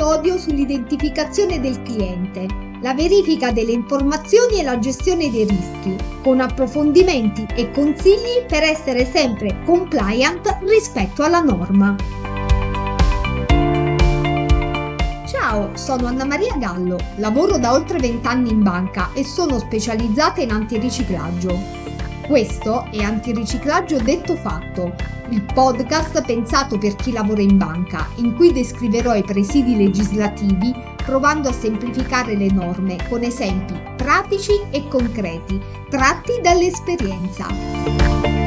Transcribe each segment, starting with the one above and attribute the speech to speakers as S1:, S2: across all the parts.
S1: episodio sull'identificazione del cliente, la verifica delle informazioni e la gestione dei rischi, con approfondimenti e consigli per essere sempre compliant rispetto alla norma. Ciao, sono Anna Maria Gallo, lavoro da oltre 20 anni in banca e sono specializzata in antiriciclaggio. Questo è Antiriciclaggio detto fatto, il podcast pensato per chi lavora in banca, in cui descriverò i presidi legislativi provando a semplificare le norme con esempi pratici e concreti, tratti dall'esperienza.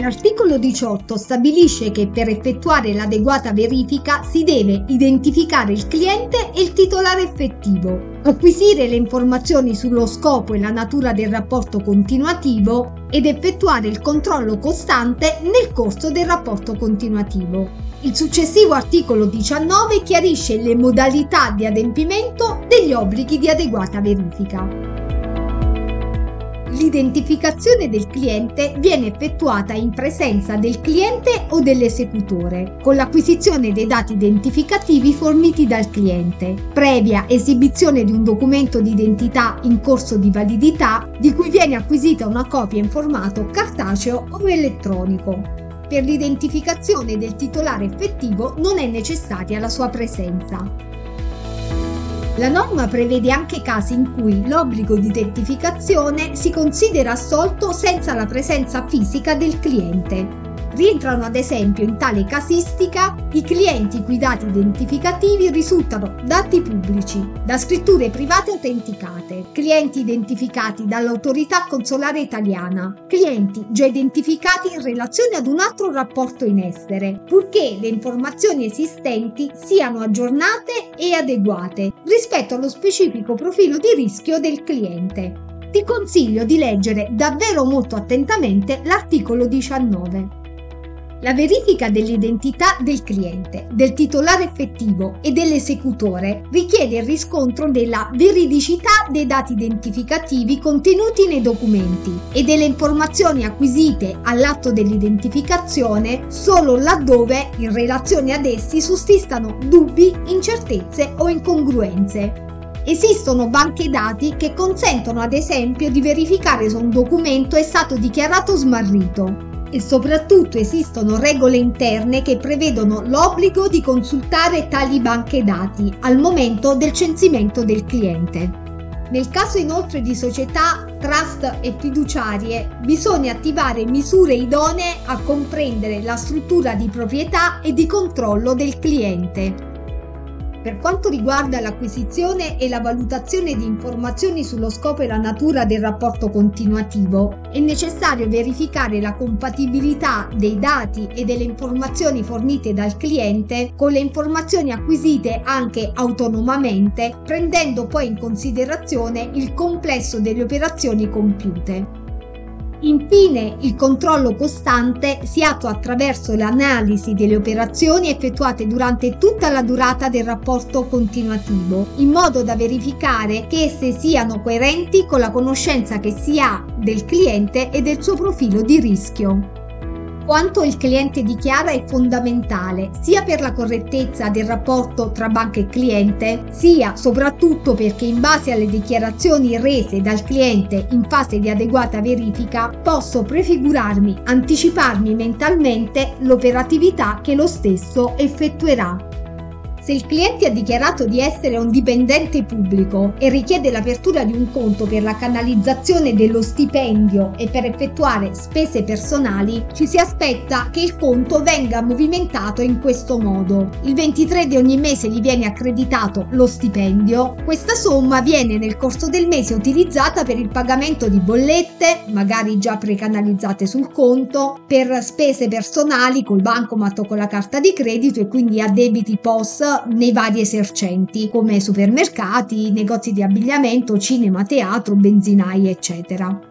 S1: L'articolo 18 stabilisce che per effettuare l'adeguata verifica si deve identificare il cliente e il titolare effettivo, acquisire le informazioni sullo scopo e la natura del rapporto continuativo ed effettuare il controllo costante nel corso del rapporto continuativo. Il successivo articolo 19 chiarisce le modalità di adempimento degli obblighi di adeguata verifica. L'identificazione del cliente viene effettuata in presenza del cliente o dell'esecutore, con l'acquisizione dei dati identificativi forniti dal cliente, previa esibizione di un documento di identità in corso di validità di cui viene acquisita una copia in formato cartaceo o elettronico. Per l'identificazione del titolare effettivo non è necessaria la sua presenza. La norma prevede anche casi in cui l'obbligo di identificazione si considera assolto senza la presenza fisica del cliente. Rientrano ad esempio in tale casistica i clienti i cui dati identificativi risultano dati pubblici, da scritture private autenticate, clienti identificati dall'autorità consolare italiana, clienti già identificati in relazione ad un altro rapporto in essere, purché le informazioni esistenti siano aggiornate e adeguate rispetto allo specifico profilo di rischio del cliente. Ti consiglio di leggere davvero molto attentamente l'articolo 19. La verifica dell'identità del cliente, del titolare effettivo e dell'esecutore richiede il riscontro della veridicità dei dati identificativi contenuti nei documenti e delle informazioni acquisite all'atto dell'identificazione solo laddove in relazione ad essi sussistano dubbi, incertezze o incongruenze. Esistono banche dati che consentono ad esempio di verificare se un documento è stato dichiarato smarrito e soprattutto esistono regole interne che prevedono l'obbligo di consultare tali banche dati al momento del censimento del cliente. Nel caso inoltre di società, trust e fiduciarie, bisogna attivare misure idonee a comprendere la struttura di proprietà e di controllo del cliente, per quanto riguarda l'acquisizione e la valutazione di informazioni sullo scopo e la natura del rapporto continuativo, è necessario verificare la compatibilità dei dati e delle informazioni fornite dal cliente con le informazioni acquisite anche autonomamente, prendendo poi in considerazione il complesso delle operazioni compiute. Infine, il controllo costante si attua attraverso l'analisi delle operazioni effettuate durante tutta la durata del rapporto continuativo, in modo da verificare che esse siano coerenti con la conoscenza che si ha del cliente e del suo profilo di rischio. Quanto il cliente dichiara è fondamentale sia per la correttezza del rapporto tra banca e cliente, sia soprattutto perché in base alle dichiarazioni rese dal cliente in fase di adeguata verifica posso prefigurarmi, anticiparmi mentalmente l'operatività che lo stesso effettuerà. Se il cliente ha dichiarato di essere un dipendente pubblico e richiede l'apertura di un conto per la canalizzazione dello stipendio e per effettuare spese personali, ci si aspetta che il conto venga movimentato in questo modo. Il 23 di ogni mese gli viene accreditato lo stipendio, questa somma viene nel corso del mese utilizzata per il pagamento di bollette, magari già precanalizzate sul conto, per spese personali col bancomat o con la carta di credito e quindi a debiti POS nei vari esercenti come supermercati, negozi di abbigliamento, cinema, teatro, benzinai, eccetera.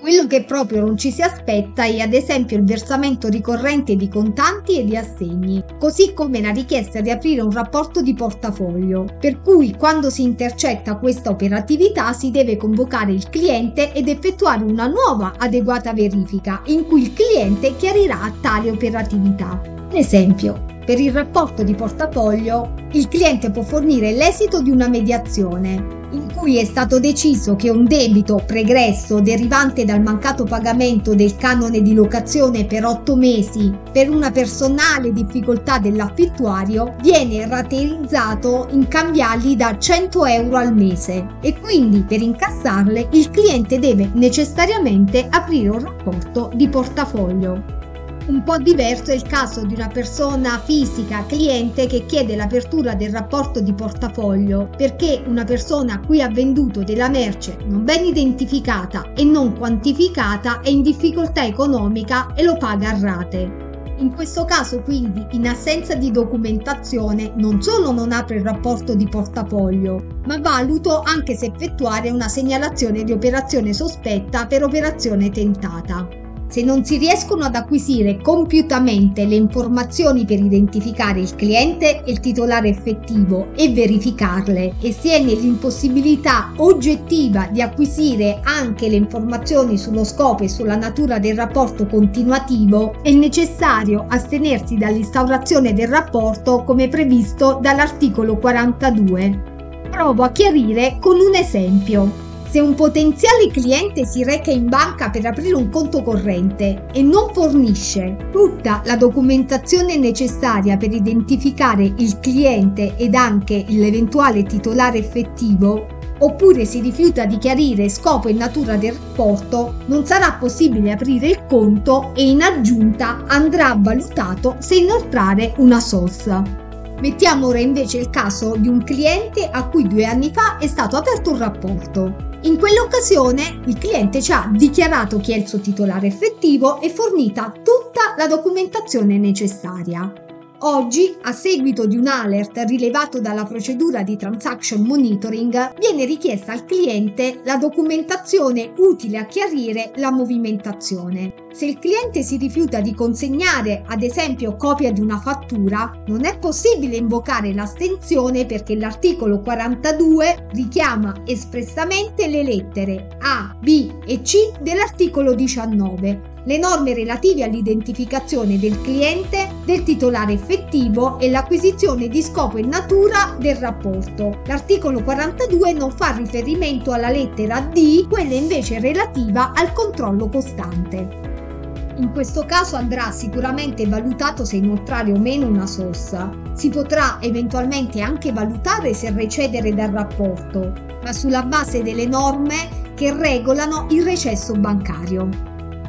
S1: Quello che proprio non ci si aspetta è ad esempio il versamento ricorrente di contanti e di assegni, così come la richiesta di aprire un rapporto di portafoglio, per cui quando si intercetta questa operatività si deve convocare il cliente ed effettuare una nuova adeguata verifica in cui il cliente chiarirà tale operatività. Ad esempio, per il rapporto di portafoglio, il cliente può fornire l'esito di una mediazione, in cui è stato deciso che un debito pregresso derivante dal mancato pagamento del canone di locazione per 8 mesi per una personale difficoltà dell'affittuario viene rateizzato in cambiali da 100 euro al mese e quindi per incassarle il cliente deve necessariamente aprire un rapporto di portafoglio. Un po' diverso è il caso di una persona fisica, cliente, che chiede l'apertura del rapporto di portafoglio perché una persona a cui ha venduto della merce non ben identificata e non quantificata è in difficoltà economica e lo paga a rate. In questo caso quindi, in assenza di documentazione, non solo non apre il rapporto di portafoglio, ma valuto anche se effettuare una segnalazione di operazione sospetta per operazione tentata. Se non si riescono ad acquisire compiutamente le informazioni per identificare il cliente e il titolare effettivo e verificarle e si è nell'impossibilità oggettiva di acquisire anche le informazioni sullo scopo e sulla natura del rapporto continuativo, è necessario astenersi dall'instaurazione del rapporto come previsto dall'articolo 42. Provo a chiarire con un esempio. Se un potenziale cliente si reca in banca per aprire un conto corrente e non fornisce tutta la documentazione necessaria per identificare il cliente ed anche l'eventuale titolare effettivo, oppure si rifiuta di chiarire scopo e natura del rapporto, non sarà possibile aprire il conto e in aggiunta andrà valutato se inoltrare una SOS. Mettiamo ora invece il caso di un cliente a cui due anni fa è stato aperto un rapporto. In quell'occasione il cliente ci ha dichiarato chi è il suo titolare effettivo e fornita tutta la documentazione necessaria. Oggi, a seguito di un alert rilevato dalla procedura di transaction monitoring, viene richiesta al cliente la documentazione utile a chiarire la movimentazione. Se il cliente si rifiuta di consegnare, ad esempio, copia di una fattura, non è possibile invocare l'astensione perché l'articolo 42 richiama espressamente le lettere A, B e C dell'articolo 19 le norme relative all'identificazione del cliente, del titolare effettivo e l'acquisizione di scopo e natura del rapporto. L'articolo 42 non fa riferimento alla lettera D, quella invece relativa al controllo costante. In questo caso andrà sicuramente valutato se inoltrare o meno una sossa. Si potrà eventualmente anche valutare se recedere dal rapporto, ma sulla base delle norme che regolano il recesso bancario.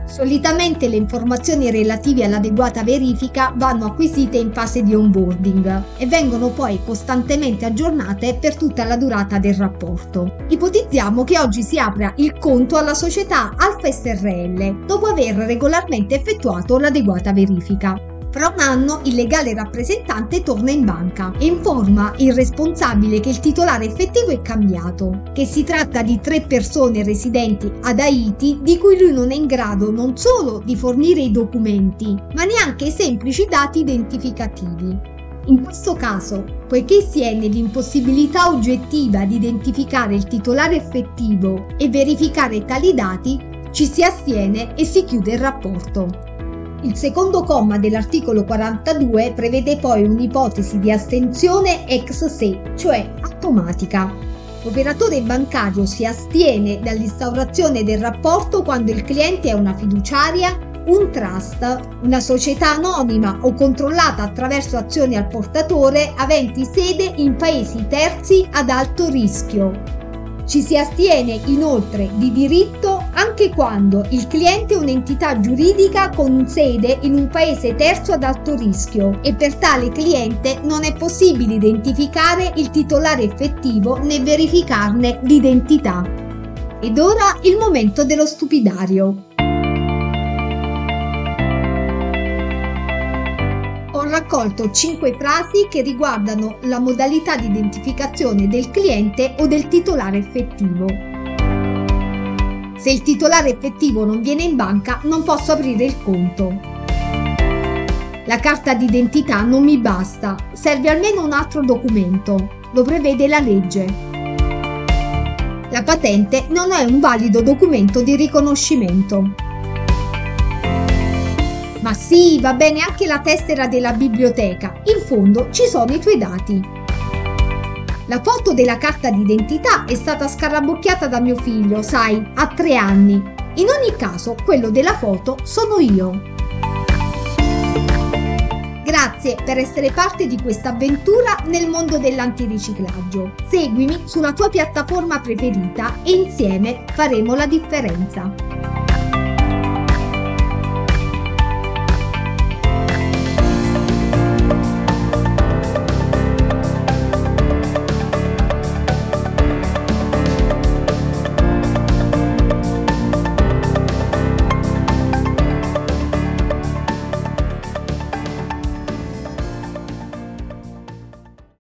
S1: Solitamente le informazioni relative all'adeguata verifica vanno acquisite in fase di onboarding e vengono poi costantemente aggiornate per tutta la durata del rapporto. Ipotizziamo che oggi si apra il conto alla società Alfa SRL dopo aver regolarmente effettuato l'adeguata verifica. Fra un anno il legale rappresentante torna in banca e informa il responsabile che il titolare effettivo è cambiato, che si tratta di tre persone residenti ad Haiti di cui lui non è in grado non solo di fornire i documenti, ma neanche i semplici dati identificativi. In questo caso, poiché si è nell'impossibilità oggettiva di identificare il titolare effettivo e verificare tali dati, ci si astiene e si chiude il rapporto. Il secondo comma dell'articolo 42 prevede poi un'ipotesi di astensione ex se, cioè automatica. L'operatore bancario si astiene dall'instaurazione del rapporto quando il cliente è una fiduciaria, un trust, una società anonima o controllata attraverso azioni al portatore aventi sede in paesi terzi ad alto rischio, ci si astiene inoltre di diritto anche quando il cliente è un'entità giuridica con sede in un paese terzo ad alto rischio e per tale cliente non è possibile identificare il titolare effettivo né verificarne l'identità. Ed ora il momento dello stupidario. raccolto 5 frasi che riguardano la modalità di identificazione del cliente o del titolare effettivo. Se il titolare effettivo non viene in banca non posso aprire il conto. La carta d'identità non mi basta, serve almeno un altro documento, lo prevede la legge. La patente non è un valido documento di riconoscimento. Ma sì, va bene anche la tessera della biblioteca, in fondo ci sono i tuoi dati. La foto della carta d'identità è stata scarabocchiata da mio figlio, sai, a tre anni. In ogni caso, quello della foto sono io. Grazie per essere parte di questa avventura nel mondo dell'antiriciclaggio. Seguimi sulla tua piattaforma preferita e insieme faremo la differenza.